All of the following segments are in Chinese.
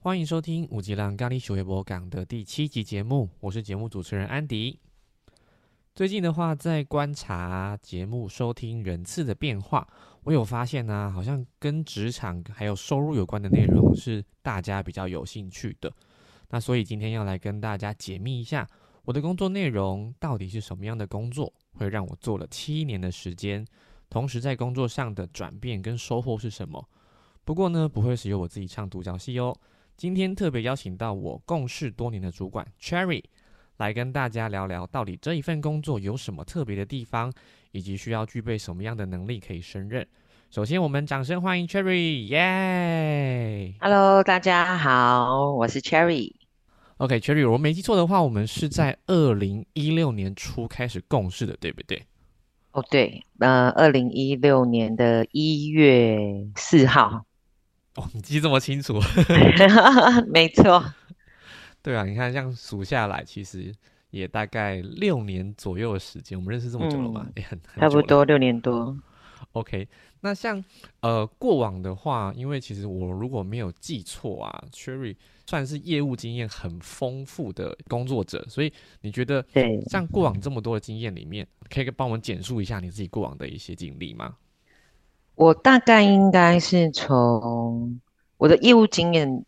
欢迎收听五级浪咖喱小微博港的第七集节目，我是节目主持人安迪。最近的话，在观察节目收听人次的变化，我有发现呢，好像跟职场还有收入有关的内容是大家比较有兴趣的。那所以今天要来跟大家解密一下，我的工作内容到底是什么样的工作，会让我做了七年的时间，同时在工作上的转变跟收获是什么？不过呢，不会是由我自己唱独角戏哦。今天特别邀请到我共事多年的主管 Cherry 来跟大家聊聊，到底这一份工作有什么特别的地方，以及需要具备什么样的能力可以胜任。首先，我们掌声欢迎 Cherry，耶！Hello，大家好，我是 Cherry。OK，Cherry，我没记错的话，我们是在二零一六年初开始共事的，对不对？哦，对，呃，二零一六年的一月四号。哦，你记这么清楚？没错。对啊，你看，这样数下来，其实也大概六年左右的时间。我们认识这么久了嘛，也很差不多六年多。OK，那像呃过往的话，因为其实我如果没有记错啊，Cherry 算是业务经验很丰富的工作者，所以你觉得对像过往这么多的经验里面，可以帮我们简述一下你自己过往的一些经历吗？我大概应该是从我的业务经验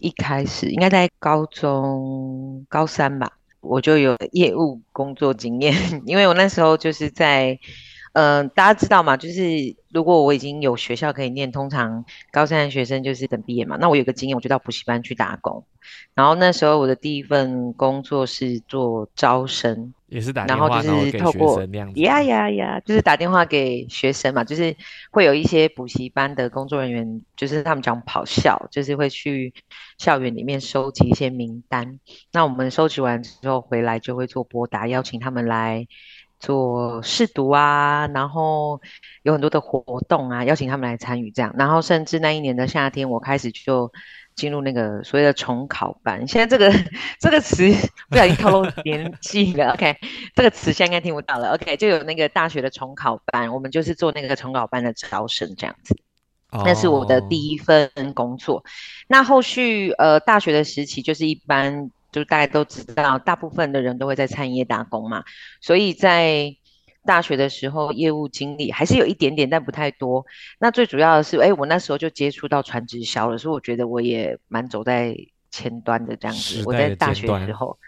一开始，应该在高中高三吧，我就有业务工作经验，因为我那时候就是在。嗯，大家知道嘛？就是如果我已经有学校可以念，通常高三的学生就是等毕业嘛。那我有个经验，我就到补习班去打工。然后那时候我的第一份工作是做招生，也是打电话，然后就是透过呀呀呀，就是打电话给学生嘛。就是会有一些补习班的工作人员，就是他们讲跑校，就是会去校园里面收集一些名单。那我们收集完之后回来就会做拨打，邀请他们来。做试读啊，然后有很多的活动啊，邀请他们来参与这样，然后甚至那一年的夏天，我开始就进入那个所谓的重考班。现在这个 这个词不小心透露年纪了，OK，这个词现在应该听不到了，OK，就有那个大学的重考班，我们就是做那个重考班的招生这样子。那是我的第一份工作。那后续呃大学的时期就是一般。就大家都知道，大部分的人都会在餐饮业打工嘛，所以在大学的时候，业务经历还是有一点点，但不太多。那最主要的是，哎，我那时候就接触到传直销了，所以我觉得我也蛮走在前端的这样子。我在大学时候，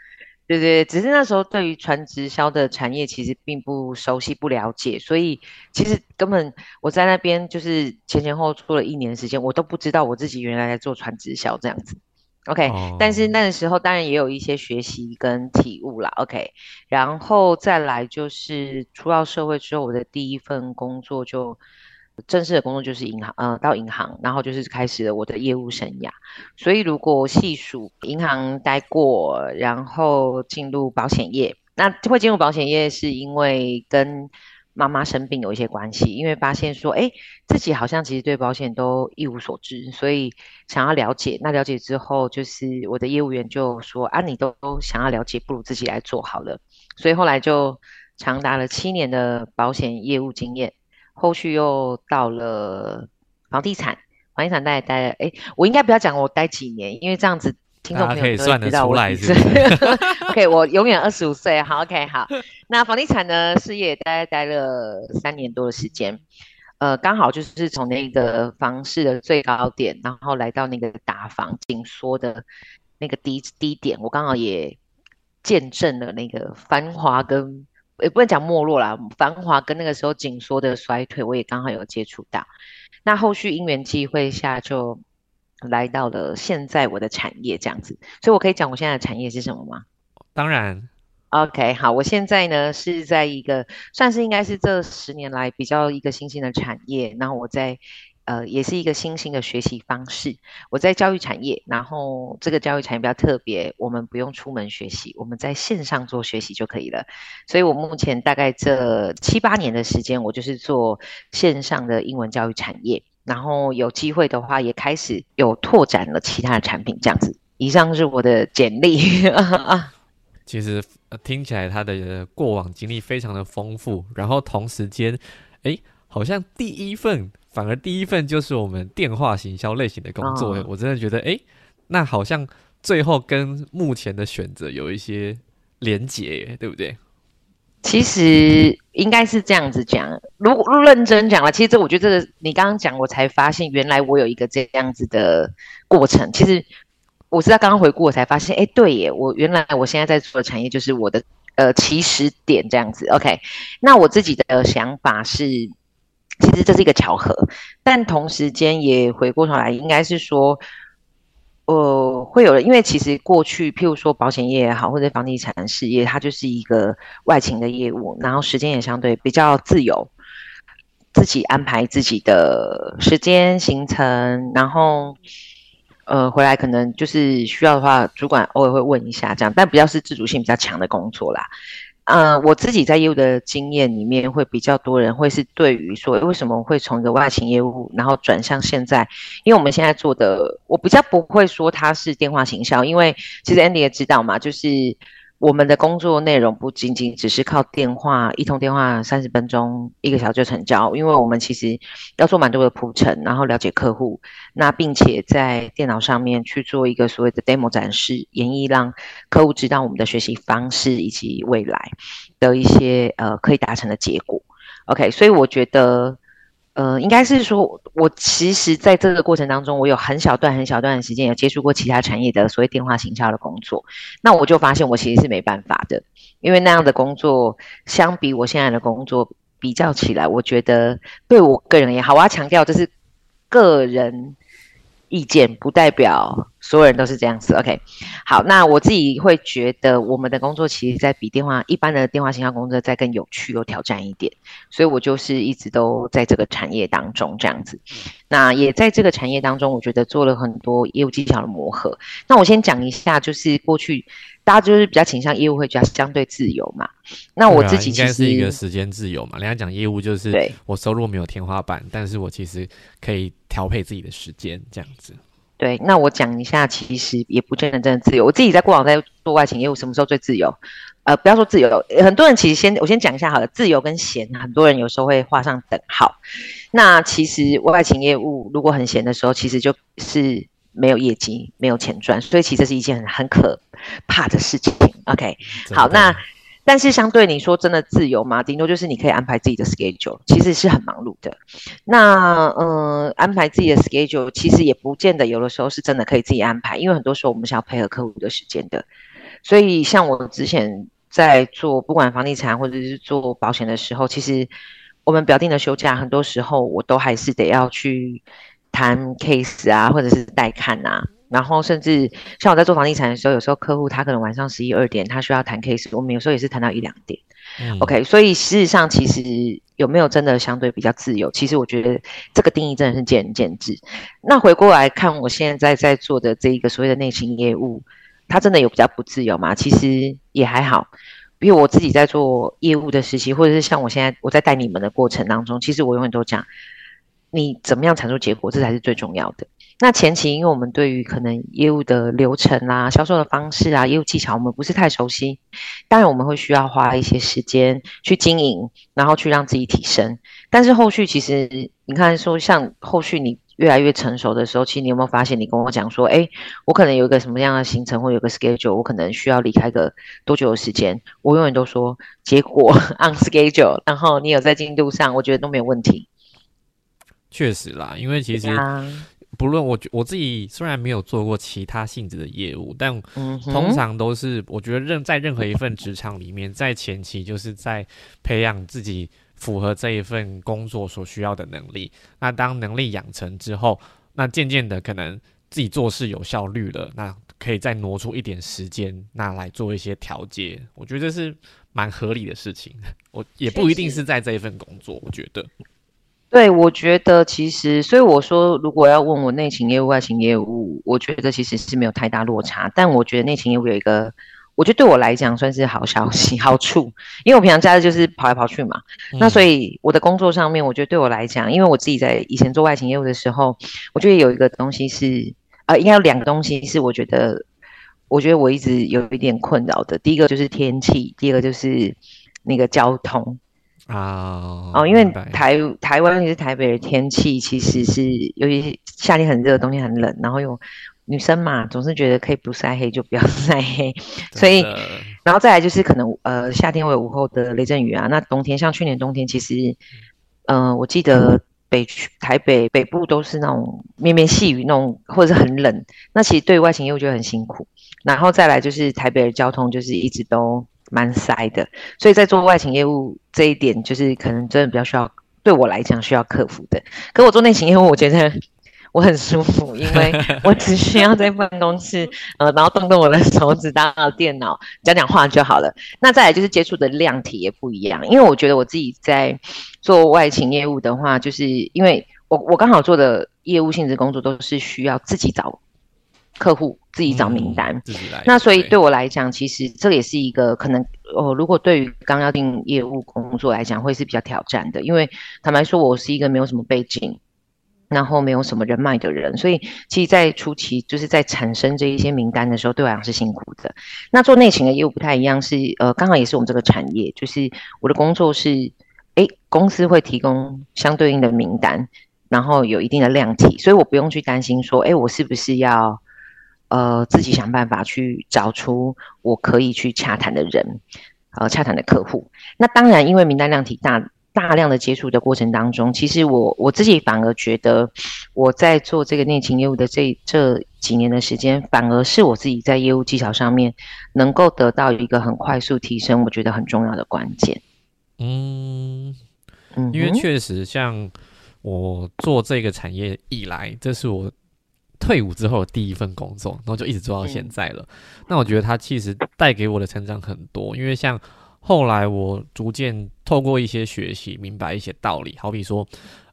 对对，只是那时候对于传直销的产业其实并不熟悉、不了解，所以其实根本我在那边就是前前后后做了一年时间，我都不知道我自己原来在做传直销这样子。OK，但是那个时候当然也有一些学习跟体悟啦。OK，然后再来就是出到社会之后，我的第一份工作就正式的工作就是银行，呃，到银行，然后就是开始了我的业务生涯。所以如果细数银行待过，然后进入保险业，那会进入保险业是因为跟。妈妈生病有一些关系，因为发现说，哎，自己好像其实对保险都一无所知，所以想要了解。那了解之后，就是我的业务员就说，啊，你都想要了解，不如自己来做好了。所以后来就长达了七年的保险业务经验，后续又到了房地产，房地产大概待，哎，我应该不要讲我待几年，因为这样子。听众朋友都知道我是 OK，我永远二十五岁。好，OK，好。那房地产呢，事业大概待了三年多的时间，呃，刚好就是从那个房市的最高点，然后来到那个打房紧缩的那个低低点，我刚好也见证了那个繁华跟也不能讲没落啦，繁华跟那个时候紧缩的衰退，我也刚好有接触到。那后续因缘机会下就。来到了现在我的产业这样子，所以我可以讲我现在的产业是什么吗？当然，OK，好，我现在呢是在一个算是应该是这十年来比较一个新兴的产业，然后我在呃也是一个新兴的学习方式，我在教育产业，然后这个教育产业比较特别，我们不用出门学习，我们在线上做学习就可以了，所以我目前大概这七八年的时间，我就是做线上的英文教育产业。然后有机会的话，也开始有拓展了其他的产品，这样子。以上是我的简历。其实听起来他的过往经历非常的丰富，然后同时间，哎，好像第一份反而第一份就是我们电话行销类型的工作。我真的觉得，哎，那好像最后跟目前的选择有一些连结，对不对？其实应该是这样子讲，如果认真讲了，其实这我觉得这个你刚刚讲，我才发现原来我有一个这样子的过程。其实我是在刚刚回顾，我才发现，哎，对耶，我原来我现在在做的产业就是我的呃起始点这样子。OK，那我自己的想法是，其实这是一个巧合，但同时间也回过头来，应该是说。呃，会有人，因为其实过去，譬如说保险业也好，或者房地产事业，它就是一个外勤的业务，然后时间也相对比较自由，自己安排自己的时间行程，然后呃回来可能就是需要的话，主管偶尔会问一下这样，但比较是自主性比较强的工作啦。嗯，我自己在业务的经验里面，会比较多人会是对于说，为什么会从一个外勤业务，然后转向现在？因为我们现在做的，我比较不会说它是电话行销，因为其实 Andy 也知道嘛，就是。我们的工作内容不仅仅只是靠电话，一通电话三十分钟、一个小时就成交，因为我们其实要做蛮多的铺陈，然后了解客户，那并且在电脑上面去做一个所谓的 demo 展示，演绎让客户知道我们的学习方式以及未来的一些呃可以达成的结果。OK，所以我觉得。呃，应该是说，我其实在这个过程当中，我有很小段、很小段的时间有接触过其他产业的所谓电话行销的工作，那我就发现我其实是没办法的，因为那样的工作相比我现在的工作比较起来，我觉得对我个人也好，我要强调这是个人。意见不代表所有人都是这样子，OK？好，那我自己会觉得我们的工作其实在比电话一般的电话形销工作再更有趣、有挑战一点，所以我就是一直都在这个产业当中这样子。那也在这个产业当中，我觉得做了很多业务技巧的磨合。那我先讲一下，就是过去大家就是比较倾向业务会比较相对自由嘛。那我自己应该是一个时间自由嘛。人家讲业务就是我收入没有天花板，但是我其实可以。调配自己的时间，这样子。对，那我讲一下，其实也不见得真的自由。我自己在过往在做外勤业务，什么时候最自由？呃，不要说自由，很多人其实先我先讲一下好了，自由跟闲，很多人有时候会画上等号。那其实外勤业务如果很闲的时候，其实就是没有业绩，没有钱赚，所以其实是一件很很可怕的事情。OK，好，那。但是相对你说真的自由吗？顶多就是你可以安排自己的 schedule，其实是很忙碌的。那嗯，安排自己的 schedule，其实也不见得有的时候是真的可以自己安排，因为很多时候我们是要配合客户的时间的。所以像我之前在做不管房地产或者是做保险的时候，其实我们表定的休假，很多时候我都还是得要去谈 case 啊，或者是带看啊。然后甚至像我在做房地产的时候，有时候客户他可能晚上十一二点，他需要谈 case，我们有时候也是谈到一两点。OK，所以事实上其实有没有真的相对比较自由？其实我觉得这个定义真的是见仁见智。那回过来看，我现在在做的这一个所谓的内勤业务，它真的有比较不自由吗？其实也还好。比如我自己在做业务的实习，或者是像我现在我在带你们的过程当中，其实我永远都讲，你怎么样产出结果，这才是最重要的。那前期，因为我们对于可能业务的流程啦、销售的方式啊、业务技巧，我们不是太熟悉。当然，我们会需要花一些时间去经营，然后去让自己提升。但是后续其实，你看说，像后续你越来越成熟的时候，其实你有没有发现，你跟我讲说，哎，我可能有一个什么样的行程，或有个 schedule，我可能需要离开个多久的时间？我永远都说，结果 on schedule，然后你有在进度上，我觉得都没有问题。确实啦，因为其实。不论我我自己虽然没有做过其他性质的业务，但通常都是我觉得任在任何一份职场里面，在前期就是在培养自己符合这一份工作所需要的能力。那当能力养成之后，那渐渐的可能自己做事有效率了，那可以再挪出一点时间，那来做一些调节。我觉得这是蛮合理的事情。我也不一定是在这一份工作，我觉得。对，我觉得其实，所以我说，如果要问我内勤业务、外勤业务，我觉得其实是没有太大落差。但我觉得内勤业务有一个，我觉得对我来讲算是好消息、好处，因为我平常假日就是跑来跑去嘛。那所以我的工作上面，我觉得对我来讲，因为我自己在以前做外勤业务的时候，我觉得有一个东西是，呃，应该有两个东西是我觉得，我觉得我一直有一点困扰的。第一个就是天气，第二个就是那个交通。啊哦，因为台台湾尤其是台北的天气其实是，尤其夏天很热，冬天很冷，然后又女生嘛，总是觉得可以不晒黑就不要晒黑，所以，然后再来就是可能呃夏天会有午后的雷阵雨啊，那冬天像去年冬天其实，嗯，我记得北区台北北部都是那种绵绵细雨那种，或者是很冷，那其实对外勤业务就很辛苦，然后再来就是台北的交通就是一直都蛮塞的，所以在做外勤业务这一点就是可能真的比较需要。对我来讲需要克服的，可我做内勤业务，我觉得我很舒服，因为 我只需要在办公室，呃，然后动动我的手指，打打电脑，讲讲话就好了。那再来就是接触的量体也不一样，因为我觉得我自己在做外勤业务的话，就是因为我我刚好做的业务性质工作都是需要自己找。客户自己找名单，那所以对我来讲，其实这也是一个可能哦。如果对于刚要定业务工作来讲，会是比较挑战的，因为坦白说，我是一个没有什么背景，然后没有什么人脉的人，所以其实，在初期就是在产生这一些名单的时候，对我来讲是辛苦的。那做内勤的业务不太一样，是呃，刚好也是我们这个产业，就是我的工作是，哎，公司会提供相对应的名单，然后有一定的量体，所以我不用去担心说，哎，我是不是要。呃，自己想办法去找出我可以去洽谈的人，呃，洽谈的客户。那当然，因为名单量体大，大量的接触的过程当中，其实我我自己反而觉得，我在做这个内勤业务的这这几年的时间，反而是我自己在业务技巧上面能够得到一个很快速提升，我觉得很重要的关键。嗯嗯，因为确实像我做这个产业以来，这是我。退伍之后的第一份工作，然后就一直做到现在了。那我觉得它其实带给我的成长很多，因为像后来我逐渐透过一些学习，明白一些道理。好比说，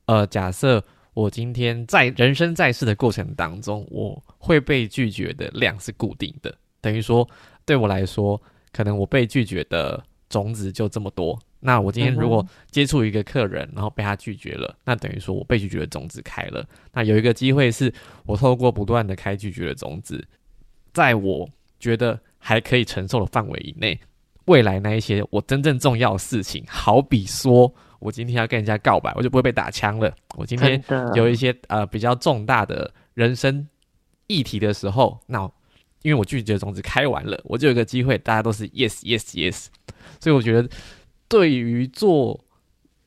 呃，假设我今天在人生在世的过程当中，我会被拒绝的量是固定的，等于说对我来说，可能我被拒绝的种子就这么多。那我今天如果接触一个客人，然后被他拒绝了，那等于说我被拒绝的种子开了。那有一个机会是我透过不断的开拒绝的种子，在我觉得还可以承受的范围以内，未来那一些我真正重要的事情，好比说我今天要跟人家告白，我就不会被打枪了。我今天有一些呃比较重大的人生议题的时候，那因为我拒绝的种子开完了，我就有一个机会，大家都是 yes yes yes，所以我觉得。对于做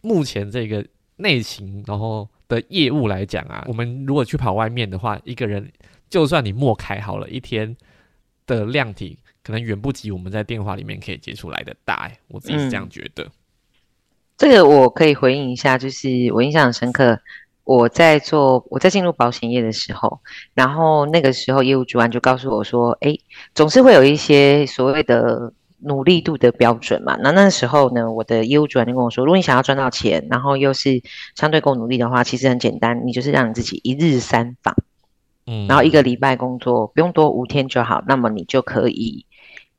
目前这个内勤然后的业务来讲啊，我们如果去跑外面的话，一个人就算你默开好了，一天的量体可能远不及我们在电话里面可以接出来的大。我自己是这样觉得。这个我可以回应一下，就是我印象很深刻，我在做我在进入保险业的时候，然后那个时候业务主管就告诉我说：“哎，总是会有一些所谓的。”努力度的标准嘛，那那时候呢，我的业务主管就跟我说，如果你想要赚到钱，然后又是相对够努力的话，其实很简单，你就是让你自己一日三访，嗯，然后一个礼拜工作不用多五天就好，那么你就可以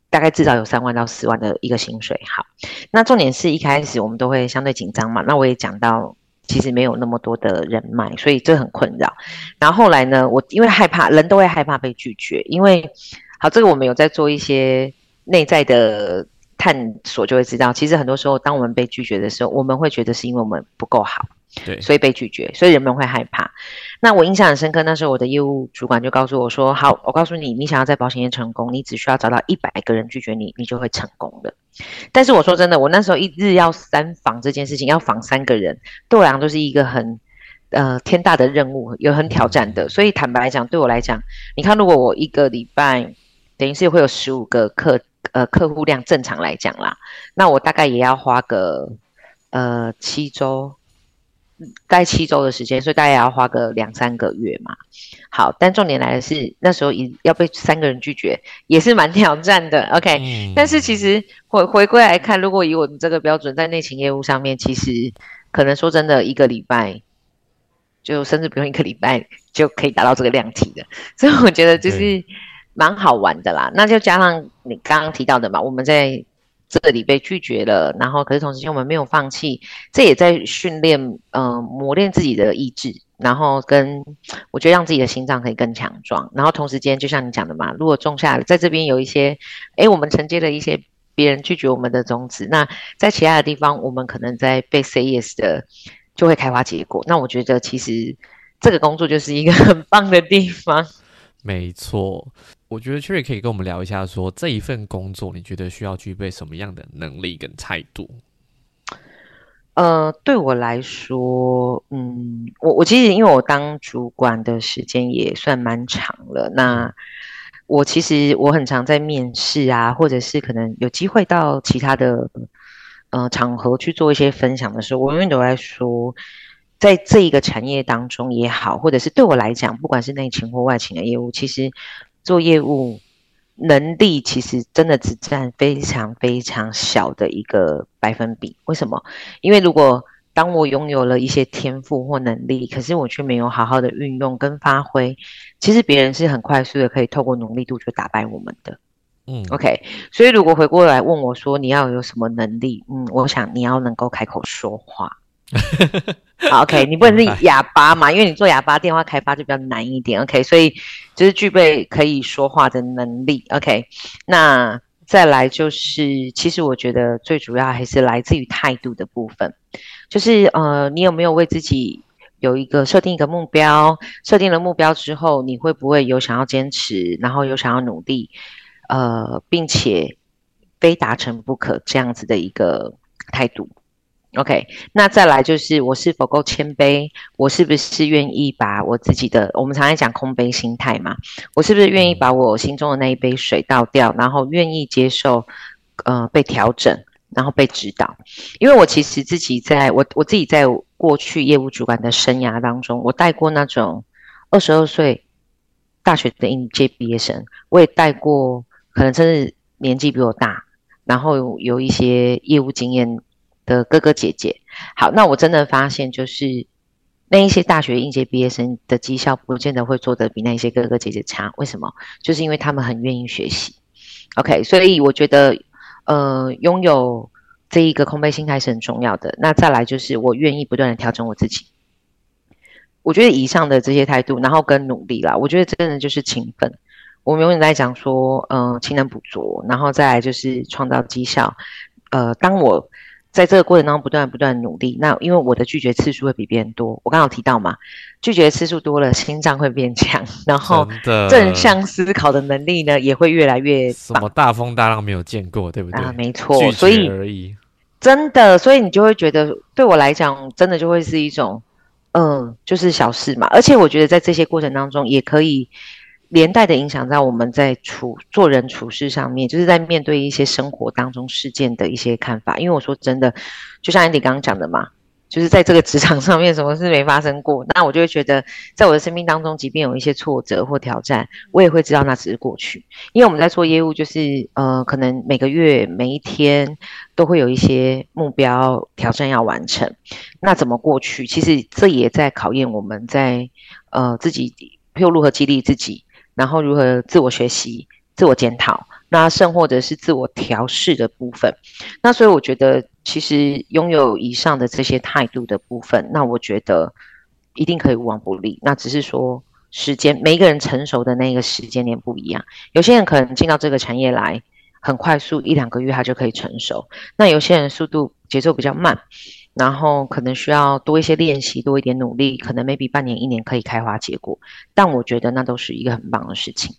大概至少有三万到四万的一个薪水。好，那重点是一开始我们都会相对紧张嘛，那我也讲到，其实没有那么多的人脉，所以这很困扰。然后后来呢，我因为害怕，人都会害怕被拒绝，因为好，这个我们有在做一些。内在的探索就会知道，其实很多时候，当我们被拒绝的时候，我们会觉得是因为我们不够好，对，所以被拒绝，所以人们会害怕。那我印象很深刻，那时候我的业务主管就告诉我说：“好，我告诉你，你想要在保险业成功，你只需要找到一百个人拒绝你，你就会成功的。”但是我说真的，我那时候一日要三访这件事情，要访三个人，对我来讲都是一个很呃天大的任务，有很挑战的。所以坦白来讲，对我来讲，你看，如果我一个礼拜等于是会有十五个课。呃，客户量正常来讲啦，那我大概也要花个呃七周，大概七周的时间，所以大概也要花个两三个月嘛。好，但重点来的是那时候一要被三个人拒绝，也是蛮挑战的。OK，但是其实回回归来看，如果以我们这个标准，在内勤业务上面，其实可能说真的，一个礼拜就甚至不用一个礼拜就可以达到这个量体的，所以我觉得就是。蛮好玩的啦，那就加上你刚刚提到的嘛，我们在这里被拒绝了，然后可是同时间我们没有放弃，这也在训练，嗯，磨练自己的意志，然后跟我觉得让自己的心脏可以更强壮，然后同时间就像你讲的嘛，如果种下在这边有一些，哎，我们承接了一些别人拒绝我们的种子，那在其他的地方，我们可能在被 say yes 的就会开花结果，那我觉得其实这个工作就是一个很棒的地方。没错，我觉得 Cherry 可以跟我们聊一下，说这一份工作你觉得需要具备什么样的能力跟态度？呃，对我来说，嗯，我我其实因为我当主管的时间也算蛮长了，那我其实我很常在面试啊，或者是可能有机会到其他的呃场合去做一些分享的时候，我永远都在说，在这一个产业当中也好，或者是对我来讲，不管是内勤或外勤的业务，其实做业务。能力其实真的只占非常非常小的一个百分比。为什么？因为如果当我拥有了一些天赋或能力，可是我却没有好好的运用跟发挥，其实别人是很快速的可以透过努力度就打败我们的。嗯，OK。所以如果回过来问我说你要有什么能力？嗯，我想你要能够开口说话。OK，你不能是哑巴嘛？因为你做哑巴电话开发就比较难一点。OK，所以就是具备可以说话的能力。OK，那再来就是，其实我觉得最主要还是来自于态度的部分，就是呃，你有没有为自己有一个设定一个目标？设定了目标之后，你会不会有想要坚持，然后有想要努力，呃，并且非达成不可这样子的一个态度？OK，那再来就是我是否够谦卑？我是不是愿意把我自己的，我们常常讲空杯心态嘛？我是不是愿意把我心中的那一杯水倒掉，然后愿意接受，呃，被调整，然后被指导？因为我其实自己在我我自己在过去业务主管的生涯当中，我带过那种二十二岁大学的应届毕业生，我也带过可能真是年纪比我大，然后有一些业务经验。的哥哥姐姐，好，那我真的发现，就是那一些大学应届毕业生的绩效，不见得会做得比那些哥哥姐姐差。为什么？就是因为他们很愿意学习。OK，所以我觉得，呃，拥有这一个空杯心态是很重要的。那再来就是，我愿意不断的调整我自己。我觉得以上的这些态度，然后跟努力啦，我觉得真的就是勤奋。我们永远在讲说，嗯，勤能补拙，然后再来就是创造绩效。呃，当我在这个过程当中不断不断努力，那因为我的拒绝次数会比别人多，我刚刚提到嘛，拒绝次数多了，心脏会变强，然后正向思考的能力呢也会越来越。什么大风大浪没有见过，对不对？啊，没错，所以而已。真的，所以你就会觉得，对我来讲，真的就会是一种，嗯，就是小事嘛。而且我觉得在这些过程当中，也可以。连带的影响在我们在处做人处事上面，就是在面对一些生活当中事件的一些看法。因为我说真的，就像 Andy 刚刚讲的嘛，就是在这个职场上面，什么事没发生过，那我就会觉得，在我的生命当中，即便有一些挫折或挑战，我也会知道那只是过去。因为我们在做业务，就是呃，可能每个月每一天都会有一些目标挑战要完成。那怎么过去？其实这也在考验我们在呃自己，又如何激励自己。然后如何自我学习、自我检讨，那甚或者是自我调试的部分。那所以我觉得，其实拥有以上的这些态度的部分，那我觉得一定可以无往不利。那只是说时间，每一个人成熟的那个时间点不一样。有些人可能进到这个产业来很快速，一两个月他就可以成熟。那有些人速度节奏比较慢。然后可能需要多一些练习，多一点努力，可能 maybe 半年、一年可以开花结果。但我觉得那都是一个很棒的事情。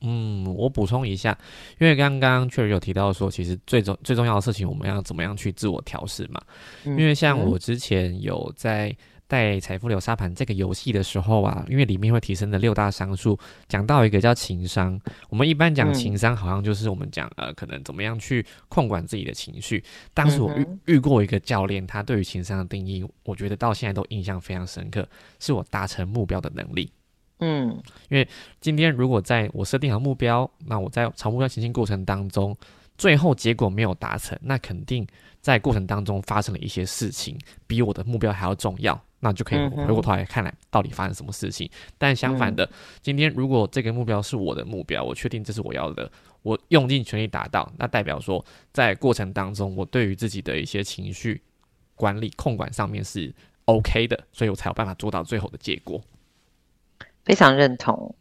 嗯，我补充一下，因为刚刚确实有提到说，其实最重最重要的事情，我们要怎么样去自我调试嘛？因为像我之前有在。在财富流沙盘这个游戏的时候啊，因为里面会提升的六大商数，讲到一个叫情商。我们一般讲情商，好像就是我们讲呃，可能怎么样去控管自己的情绪。当时我遇遇过一个教练，他对于情商的定义，我觉得到现在都印象非常深刻，是我达成目标的能力。嗯，因为今天如果在我设定好目标，那我在朝目标前进过程当中，最后结果没有达成，那肯定在过程当中发生了一些事情，比我的目标还要重要。那就可以回过头来看来，到底发生什么事情。但相反的，今天如果这个目标是我的目标，我确定这是我要的，我用尽全力达到，那代表说在过程当中，我对于自己的一些情绪管理控管上面是 OK 的，所以我才有办法做到最后的结果。非常认同。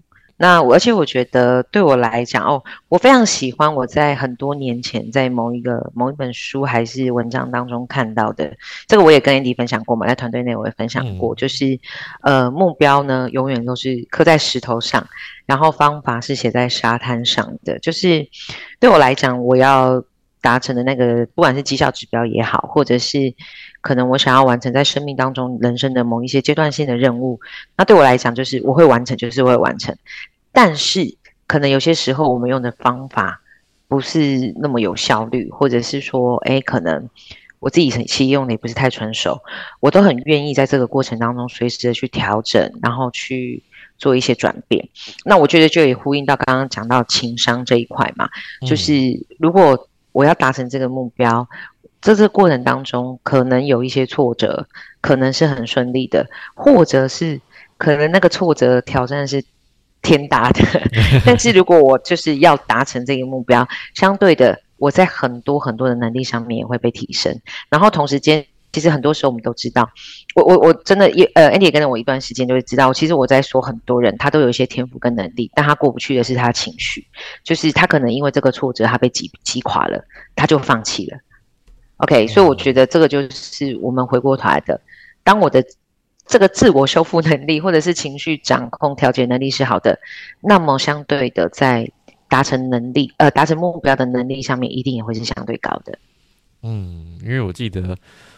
那而且我觉得对我来讲，哦，我非常喜欢我在很多年前在某一个某一本书还是文章当中看到的，这个我也跟 Andy 分享过嘛，在团队内我也分享过，就是呃目标呢永远都是刻在石头上，然后方法是写在沙滩上的。就是对我来讲，我要达成的那个不管是绩效指标也好，或者是可能我想要完成在生命当中人生的某一些阶段性的任务，那对我来讲就是我会完成，就是会完成。但是，可能有些时候我们用的方法不是那么有效率，或者是说，哎，可能我自己其实用的也不是太成熟，我都很愿意在这个过程当中随时的去调整，然后去做一些转变。那我觉得就也呼应到刚刚讲到情商这一块嘛，就是如果我要达成这个目标，在这个过程当中可能有一些挫折，可能是很顺利的，或者是可能那个挫折挑战是。天大的，但是如果我就是要达成这个目标，相对的，我在很多很多的能力上面也会被提升。然后同时间，其实很多时候我们都知道，我我我真的也呃，Andy 也跟了我一段时间，就会知道，其实我在说很多人他都有一些天赋跟能力，但他过不去的是他的情绪，就是他可能因为这个挫折，他被击击垮了，他就放弃了。OK，所以我觉得这个就是我们回过头来的，当我的。这个自我修复能力，或者是情绪掌控调节能力是好的，那么相对的，在达成能力呃达成目标的能力上面，一定也会是相对高的。嗯，因为我记得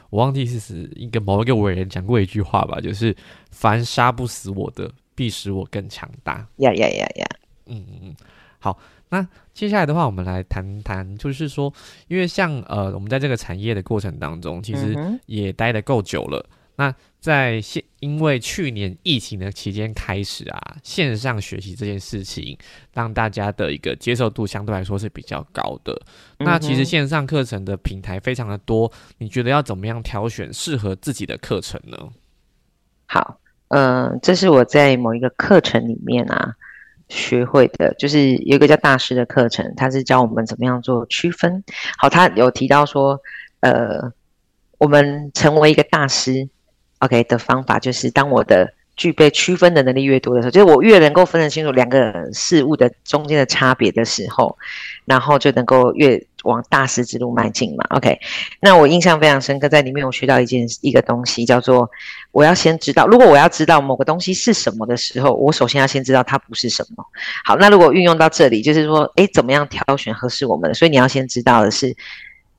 我忘记是是一个某一个伟人讲过一句话吧，就是凡杀不死我的，必使我更强大。呀呀呀呀！嗯嗯嗯，好，那接下来的话，我们来谈谈，就是说，因为像呃，我们在这个产业的过程当中，其实也待得够久了。那在现因为去年疫情的期间开始啊，线上学习这件事情，让大家的一个接受度相对来说是比较高的。那其实线上课程的平台非常的多，你觉得要怎么样挑选适合自己的课程呢？好，嗯，这是我在某一个课程里面啊学会的，就是有一个叫大师的课程，他是教我们怎么样做区分。好，他有提到说，呃，我们成为一个大师。OK 的方法就是，当我的具备区分的能力越多的时候，就是我越能够分得清楚两个事物的中间的差别的时候，然后就能够越往大师之路迈进嘛。OK，那我印象非常深刻，在里面我学到一件一个东西，叫做我要先知道，如果我要知道某个东西是什么的时候，我首先要先知道它不是什么。好，那如果运用到这里，就是说，诶，怎么样挑选合适我们的？所以你要先知道的是，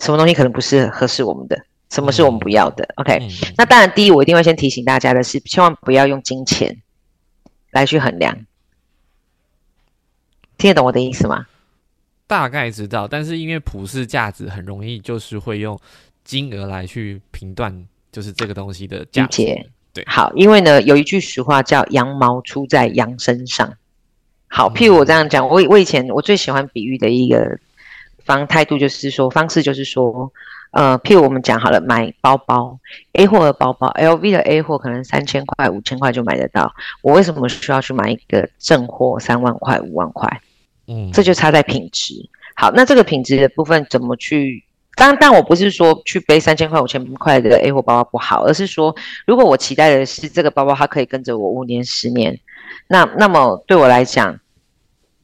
什么东西可能不是合适我们的。什么是我们不要的？OK，那当然，第一，我一定会先提醒大家的是，千万不要用金钱来去衡量。听得懂我的意思吗？大概知道，但是因为普世价值很容易就是会用金额来去评断，就是这个东西的价值。对，好，因为呢，有一句俗话叫“羊毛出在羊身上”。好，譬如我这样讲，我我以前我最喜欢比喻的一个方态度就是说，方式就是说。呃，譬如我们讲好了，买包包，A 货的包包，LV 的 A 货可能三千块、五千块就买得到。我为什么需要去买一个正货三万块、五万块？嗯，这就差在品质。好，那这个品质的部分怎么去？当但我不是说去背三千块、五千块的 A 货包包不好，而是说，如果我期待的是这个包包它可以跟着我五年、十年，那那么对我来讲，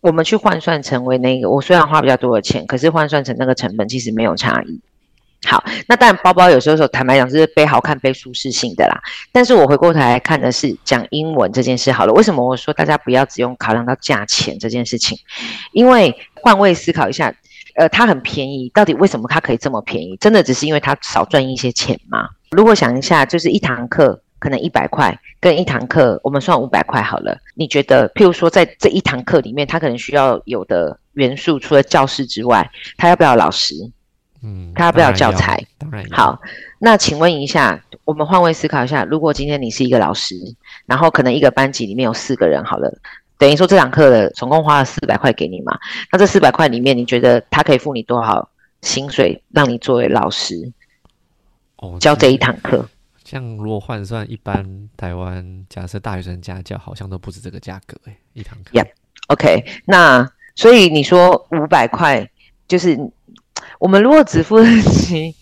我们去换算成为那个，我虽然花比较多的钱，可是换算成那个成本其实没有差异。好，那当然包包有时候说坦白讲是背好看、背舒适性的啦。但是我回过头来看的是讲英文这件事好了。为什么我说大家不要只用考量到价钱这件事情？因为换位思考一下，呃，它很便宜，到底为什么它可以这么便宜？真的只是因为它少赚一些钱吗？如果想一下，就是一堂课可能一百块，跟一堂课我们算五百块好了。你觉得，譬如说在这一堂课里面，它可能需要有的元素，除了教室之外，它要不要老师？嗯，他不要教材，当然好。那请问一下，我们换位思考一下，如果今天你是一个老师，然后可能一个班级里面有四个人，好了，等于说这堂课的总共花了四百块给你嘛？那这四百块里面，你觉得他可以付你多少薪水，让你作为老师哦教这一堂课？像如果换算一般台湾假设大学生家教，好像都不止这个价格哎，一堂课。Yeah，OK。那所以你说五百块就是。我们如果只付得起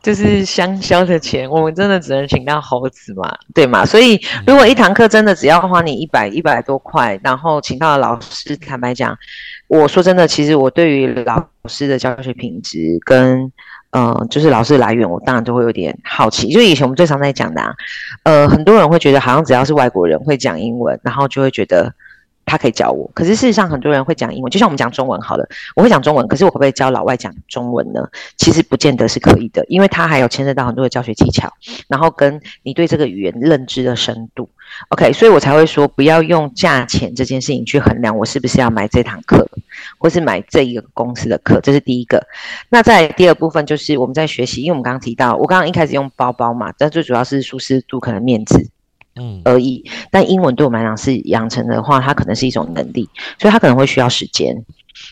就是香消的钱，我们真的只能请到猴子嘛，对吗？所以如果一堂课真的只要花你一百一百多块，然后请到的老师，坦白讲，我说真的，其实我对于老师的教学品质跟。嗯，就是老师来源，我当然都会有点好奇。就以前我们最常在讲的，啊，呃，很多人会觉得好像只要是外国人会讲英文，然后就会觉得他可以教我。可是事实上，很多人会讲英文，就像我们讲中文好了，我会讲中文，可是我可不可以教老外讲中文呢？其实不见得是可以的，因为他还有牵涉到很多的教学技巧，然后跟你对这个语言认知的深度。OK，所以我才会说不要用价钱这件事情去衡量我是不是要买这堂课，或是买这一个公司的课，这是第一个。那在第二部分就是我们在学习，因为我们刚刚提到，我刚刚一开始用包包嘛，但最主要是舒适度，可能面子，嗯而已。但英文对我们来讲是养成的话，它可能是一种能力，所以它可能会需要时间。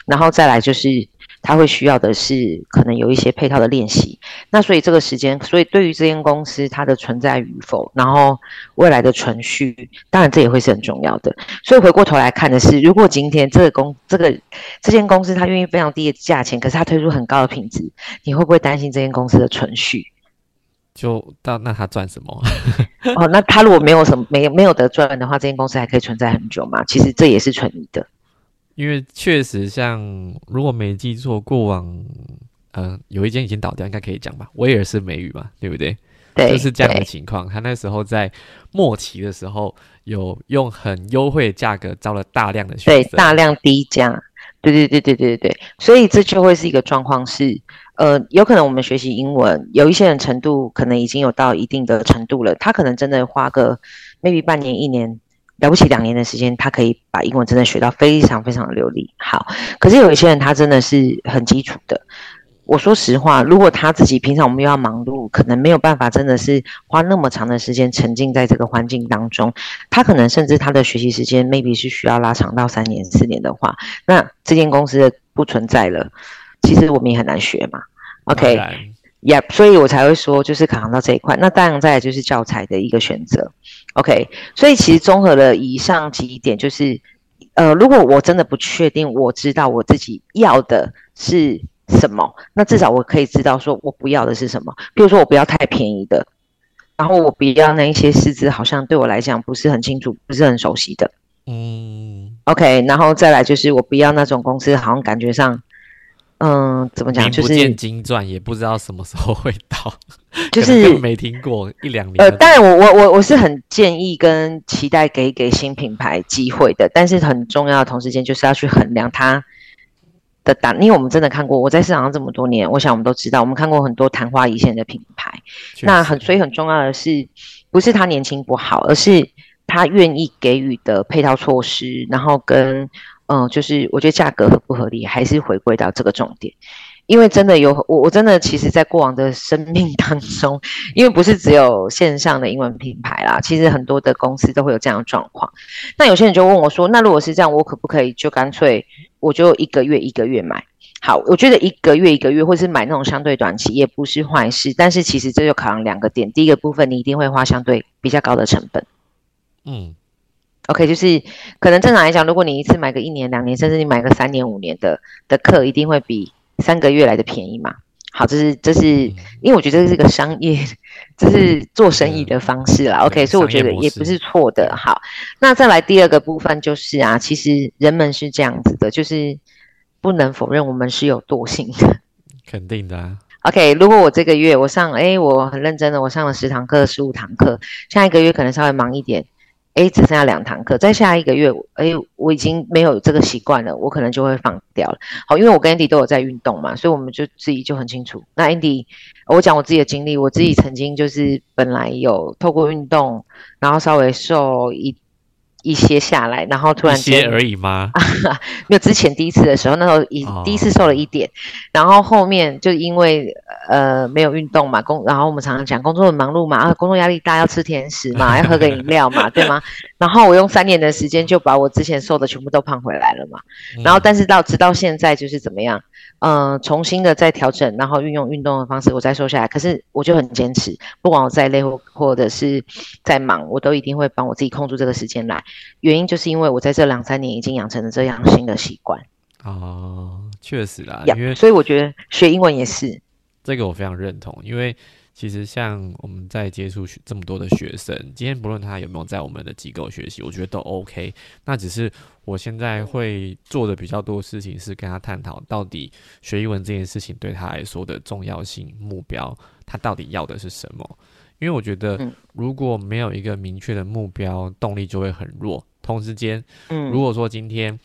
然后再来就是。它会需要的是可能有一些配套的练习，那所以这个时间，所以对于这间公司它的存在与否，然后未来的存续，当然这也会是很重要的。所以回过头来看的是，如果今天这个公这个这间公司它愿意非常低的价钱，可是它推出很高的品质，你会不会担心这间公司的存续？就到那他赚什么？哦，那他如果没有什么没没有得赚的话，这间公司还可以存在很久吗？其实这也是存疑的。因为确实，像如果没记错，过往嗯有一间已经倒掉，应该可以讲吧？威尔士美语嘛，对不对？对，就是这样的情况。他那时候在末期的时候，有用很优惠的价格招了大量的学生，对，大量低价，对对对对对对对。所以这就会是一个状况，是呃，有可能我们学习英文，有一些人程度可能已经有到一定的程度了，他可能真的花个 maybe 半年一年。了不起，两年的时间，他可以把英文真的学到非常非常的流利。好，可是有一些人，他真的是很基础的。我说实话，如果他自己平常我们又要忙碌，可能没有办法真的是花那么长的时间沉浸在这个环境当中。他可能甚至他的学习时间 maybe 是需要拉长到三年、四年的话，那这间公司不存在了，其实我们也很难学嘛。OK。也，所以我才会说，就是考量到这一块。那当然，再来就是教材的一个选择。OK，所以其实综合了以上几点，就是，呃，如果我真的不确定，我知道我自己要的是什么，那至少我可以知道说我不要的是什么。比如说，我不要太便宜的，然后我不要那一些师资好像对我来讲不是很清楚、不是很熟悉的。嗯，OK，然后再来就是我不要那种公司好像感觉上。嗯，怎么讲？就是不见经传，也不知道什么时候会到，就是没听过一两年。呃，当然，我我我我是很建议跟期待给给新品牌机会的，但是很重要的同时间就是要去衡量它的档，因为我们真的看过，我在市场上这么多年，我想我们都知道，我们看过很多昙花一现的品牌。那很所以很重要的是，不是他年轻不好，而是他愿意给予的配套措施，然后跟。嗯，嗯就是我觉得价格合不合理，还是回归到这个重点，因为真的有我，我真的其实，在过往的生命当中，因为不是只有线上的英文品牌啦，其实很多的公司都会有这样的状况。那有些人就问我说：“那如果是这样，我可不可以就干脆我就一个月一个月买？”好，我觉得一个月一个月，或是买那种相对短期，也不是坏事。但是其实这就考量两个点，第一个部分，你一定会花相对比较高的成本。嗯。OK，就是可能正常来讲，如果你一次买个一年、两年，甚至你买个三年、五年的的课，一定会比三个月来的便宜嘛。好，这是这是因为我觉得这是个商业，这是做生意的方式啦。OK，所以我觉得也不是错的。好，那再来第二个部分就是啊，其实人们是这样子的，就是不能否认我们是有惰性的，肯定的啊。OK，如果我这个月我上，哎，我很认真的，我上了十堂课、十五堂课，下一个月可能稍微忙一点。哎，只剩下两堂课，在下一个月，哎，我已经没有这个习惯了，我可能就会放掉了。好，因为我跟 Andy 都有在运动嘛，所以我们就自己就很清楚。那 Andy，我讲我自己的经历，我自己曾经就是本来有透过运动，然后稍微瘦一。一些下来，然后突然间而已吗？没有，之前第一次的时候，那时候一第一次瘦了一点，然后后面就因为呃没有运动嘛，工，然后我们常常讲工作很忙碌嘛，啊，工作压力大，要吃甜食嘛，要喝个饮料嘛，对吗？然后我用三年的时间就把我之前瘦的全部都胖回来了嘛，然后但是到直到现在就是怎么样？嗯，重新的再调整，然后运用运动的方式，我再瘦下来。可是我就很坚持，不管我再累或或者是再忙，我都一定会帮我自己控住这个时间来。原因就是因为我在这两三年已经养成了这样新的习惯。哦，确实啦，因为所以我觉得学英文也是。这个我非常认同，因为其实像我们在接触这么多的学生，今天不论他有没有在我们的机构学习，我觉得都 OK。那只是我现在会做的比较多事情是跟他探讨，到底学英文这件事情对他来说的重要性、目标，他到底要的是什么？因为我觉得如果没有一个明确的目标，动力就会很弱。同时间，如果说今天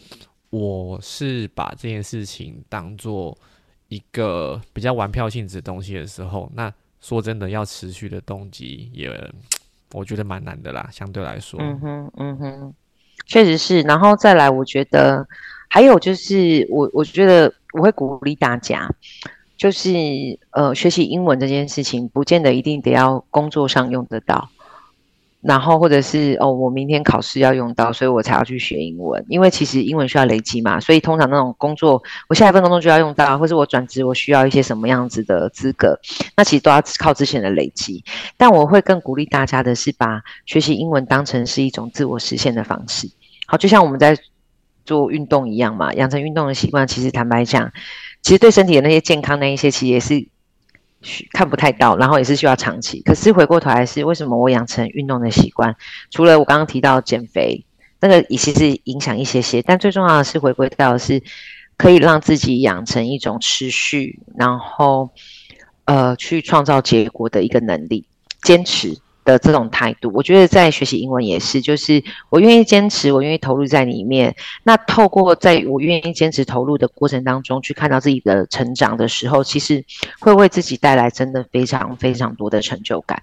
我是把这件事情当做一个比较玩票性质的东西的时候，那说真的，要持续的动机也，我觉得蛮难的啦。相对来说，嗯哼，嗯哼，确实是。然后再来，我觉得还有就是，我我觉得我会鼓励大家，就是呃，学习英文这件事情，不见得一定得要工作上用得到。然后或者是哦，我明天考试要用到，所以我才要去学英文。因为其实英文需要累积嘛，所以通常那种工作，我下一份工作就要用到，或者我转职我需要一些什么样子的资格，那其实都要靠之前的累积。但我会更鼓励大家的是，把学习英文当成是一种自我实现的方式。好，就像我们在做运动一样嘛，养成运动的习惯，其实坦白讲，其实对身体的那些健康那一些，其实也是。看不太到，然后也是需要长期。可是回过头来是为什么我养成运动的习惯？除了我刚刚提到减肥，那个也其实影响一些些，但最重要的是回归到是可以让自己养成一种持续，然后呃去创造结果的一个能力，坚持。的这种态度，我觉得在学习英文也是，就是我愿意坚持，我愿意投入在里面。那透过在我愿意坚持投入的过程当中，去看到自己的成长的时候，其实会为自己带来真的非常非常多的成就感。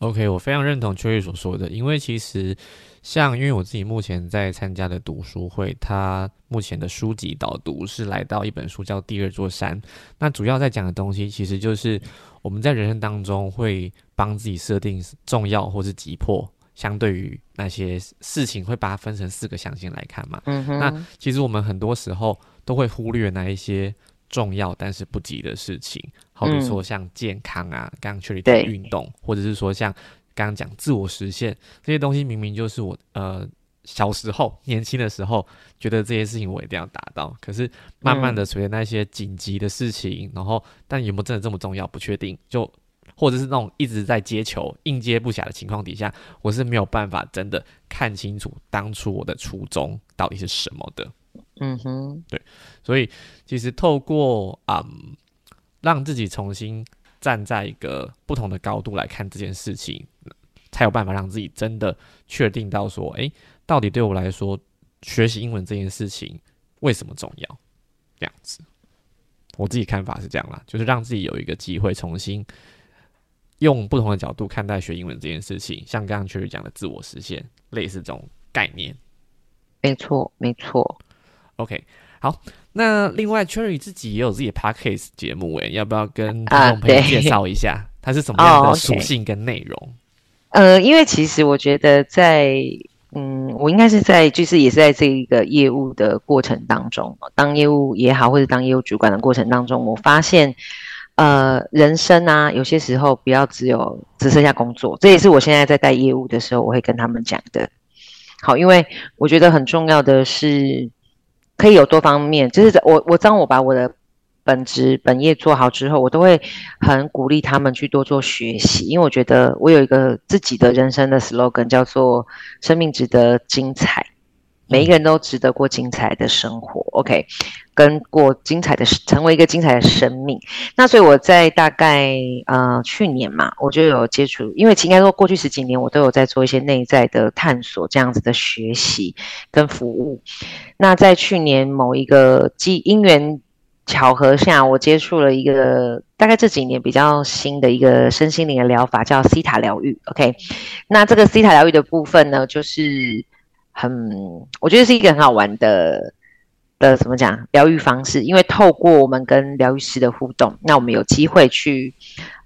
OK，我非常认同秋月所说的，因为其实像因为我自己目前在参加的读书会，它目前的书籍导读是来到一本书叫《第二座山》，那主要在讲的东西其实就是。我们在人生当中会帮自己设定重要或是急迫，相对于那些事情，会把它分成四个象限来看嘛。嗯哼。那其实我们很多时候都会忽略那一些重要但是不急的事情，好比说像健康啊，刚刚确立的运动，或者是说像刚刚讲自我实现这些东西，明明就是我呃。小时候年轻的时候，觉得这些事情我一定要达到。可是慢慢的，随着那些紧急的事情，然后但有没有真的这么重要，不确定。就或者是那种一直在接球、应接不暇的情况底下，我是没有办法真的看清楚当初我的初衷到底是什么的。嗯哼，对。所以其实透过嗯，让自己重新站在一个不同的高度来看这件事情，才有办法让自己真的确定到说，哎。到底对我来说，学习英文这件事情为什么重要？这样子，我自己看法是这样啦，就是让自己有一个机会重新用不同的角度看待学英文这件事情，像刚刚 Cherry 讲的自我实现，类似这种概念。没错，没错。OK，好，那另外 Cherry 自己也有自己的 Podcast 节目，诶，要不要跟听众朋友介绍一下，它是什么样的属性跟内容？呃，因为其实我觉得在嗯，我应该是在，就是也是在这一个业务的过程当中，当业务也好，或者当业务主管的过程当中，我发现，呃，人生啊，有些时候不要只有只剩下工作，这也是我现在在带业务的时候，我会跟他们讲的。好，因为我觉得很重要的是，可以有多方面，就是我我当我把我的。本职本业做好之后，我都会很鼓励他们去多做学习，因为我觉得我有一个自己的人生的 slogan，叫做“生命值得精彩”，每一个人都值得过精彩的生活。OK，跟过精彩的，成为一个精彩的生命。那所以我在大概呃去年嘛，我就有接触，因为应该说过去十几年，我都有在做一些内在的探索，这样子的学习跟服务。那在去年某一个机因缘。巧合下，我接触了一个大概这几年比较新的一个身心灵的疗法，叫西塔疗愈。OK，那这个西塔疗愈的部分呢，就是很，我觉得是一个很好玩的的怎么讲疗愈方式，因为透过我们跟疗愈师的互动，那我们有机会去。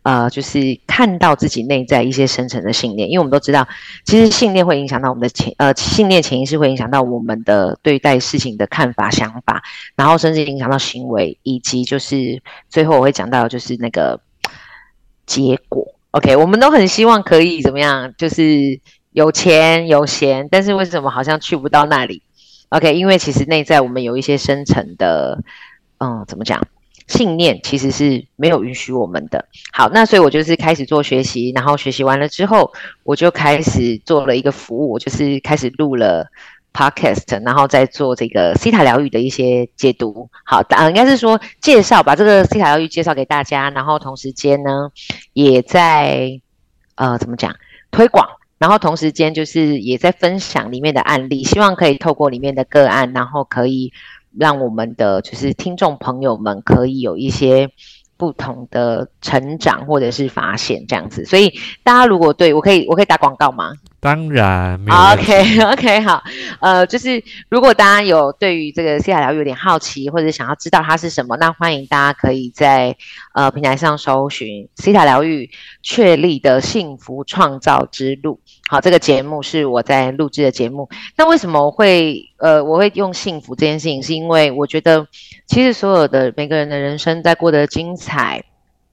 呃，就是看到自己内在一些深层的信念，因为我们都知道，其实信念会影响到我们的潜呃信念潜意识会影响到我们的对待事情的看法想法，然后甚至影响到行为，以及就是最后我会讲到就是那个结果。OK，我们都很希望可以怎么样，就是有钱有闲，但是为什么好像去不到那里？OK，因为其实内在我们有一些深层的，嗯，怎么讲？信念其实是没有允许我们的。好，那所以我就是开始做学习，然后学习完了之后，我就开始做了一个服务，我就是开始录了 podcast，然后再做这个西塔疗愈的一些解读。好，呃，应该是说介绍，把这个西塔疗愈介绍给大家，然后同时间呢，也在呃怎么讲推广，然后同时间就是也在分享里面的案例，希望可以透过里面的个案，然后可以。让我们的就是听众朋友们可以有一些不同的成长或者是发现这样子，所以大家如果对我可以我可以打广告吗？当然，OK OK 好，呃，就是如果大家有对于这个西塔疗愈有点好奇，或者想要知道它是什么，那欢迎大家可以在呃平台上搜寻西塔疗愈确立的幸福创造之路。好，这个节目是我在录制的节目。那为什么会呃我会用幸福这件事情？是因为我觉得其实所有的每个人的人生在过得精彩，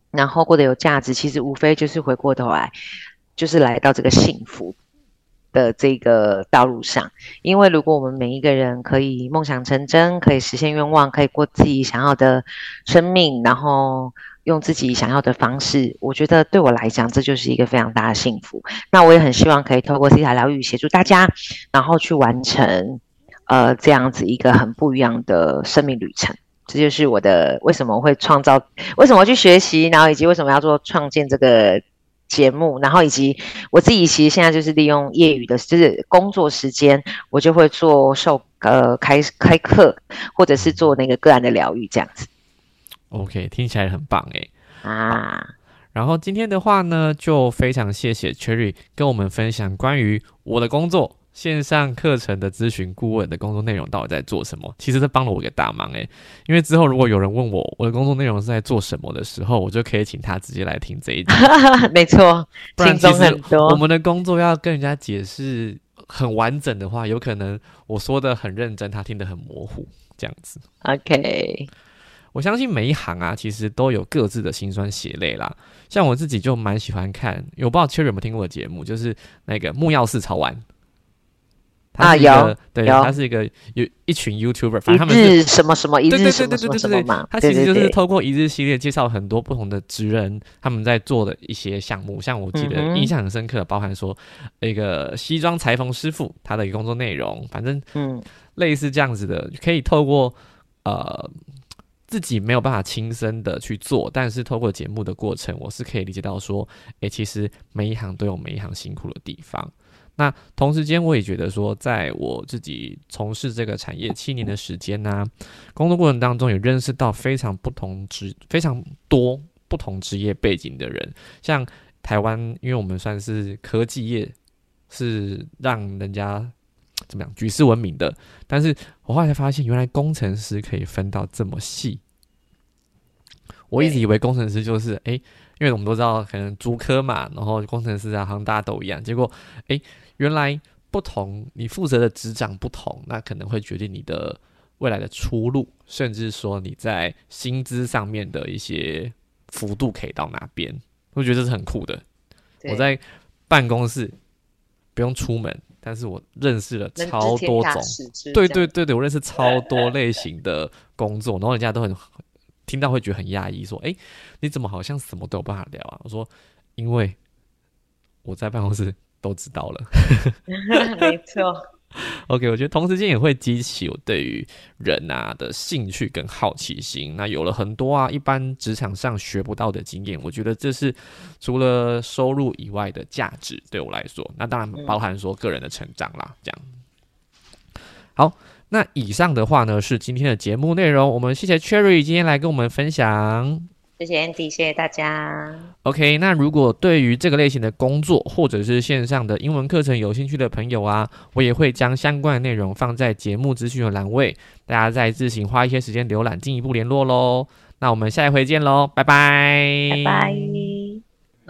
然后过得有价值，其实无非就是回过头来就是来到这个幸福。的这个道路上，因为如果我们每一个人可以梦想成真，可以实现愿望，可以过自己想要的生命，然后用自己想要的方式，我觉得对我来讲，这就是一个非常大的幸福。那我也很希望可以透过 C 塔疗愈协助大家，然后去完成呃这样子一个很不一样的生命旅程。这就是我的为什么会创造，为什么去学习，然后以及为什么要做创建这个。节目，然后以及我自己，其实现在就是利用业余的，就是工作时间，我就会做授呃开开课，或者是做那个个案的疗愈这样子。OK，听起来很棒哎啊！然后今天的话呢，就非常谢谢 Cherry 跟我们分享关于我的工作。线上课程的咨询顾问的工作内容到底在做什么？其实这帮了我一个大忙诶，因为之后如果有人问我我的工作内容是在做什么的时候，我就可以请他直接来听这一集。没错，不然其实我们的工作要跟人家解释很完整的话，有可能我说的很认真，他听得很模糊，这样子。OK，我相信每一行啊，其实都有各自的辛酸血泪啦。像我自己就蛮喜欢看，我不知道 Cherry 有没有听过的节目，就是那个木曜四潮玩。啊，有，对，他是一个有一群 YouTuber，反正他们是什么什么一日什么什么什么嘛。他其实就是透过一日系列介绍很多不同的职人他们在做的一些项目，像我记得印象很深刻，包含说那个西装裁缝师傅他的一个工作内容，反正嗯，类似这样子的，可以透过呃自己没有办法亲身的去做，但是透过节目的过程，我是可以理解到说，哎，其实每一行都有每一行辛苦的地方。那同时间，我也觉得说，在我自己从事这个产业七年的时间呢，工作过程当中，也认识到非常不同职、非常多不同职业背景的人。像台湾，因为我们算是科技业，是让人家怎么样举世闻名的。但是我后来才发现，原来工程师可以分到这么细。我一直以为工程师就是哎，因为我们都知道可能足科嘛，然后工程师啊，好像大家都一样。结果哎。原来不同，你负责的职掌不同，那可能会决定你的未来的出路，甚至说你在薪资上面的一些幅度可以到哪边。我觉得这是很酷的。我在办公室不用出门，但是我认识了超多种，对对对对，我认识超多类型的工作，然后人家都很听到会觉得很压抑，说：“哎，你怎么好像什么都有办法聊啊？”我说：“因为我在办公室。”都知道了，没错。OK，我觉得同时间也会激起我对于人啊的兴趣跟好奇心。那有了很多啊，一般职场上学不到的经验，我觉得这是除了收入以外的价值对我来说。那当然包含说个人的成长啦。这样好，那以上的话呢是今天的节目内容。我们谢谢 Cherry 今天来跟我们分享。谢谢 Andy，谢谢大家。OK，那如果对于这个类型的工作或者是线上的英文课程有兴趣的朋友啊，我也会将相关的内容放在节目资讯的栏位，大家再自行花一些时间浏览，进一步联络喽。那我们下一回见喽，拜拜，拜拜。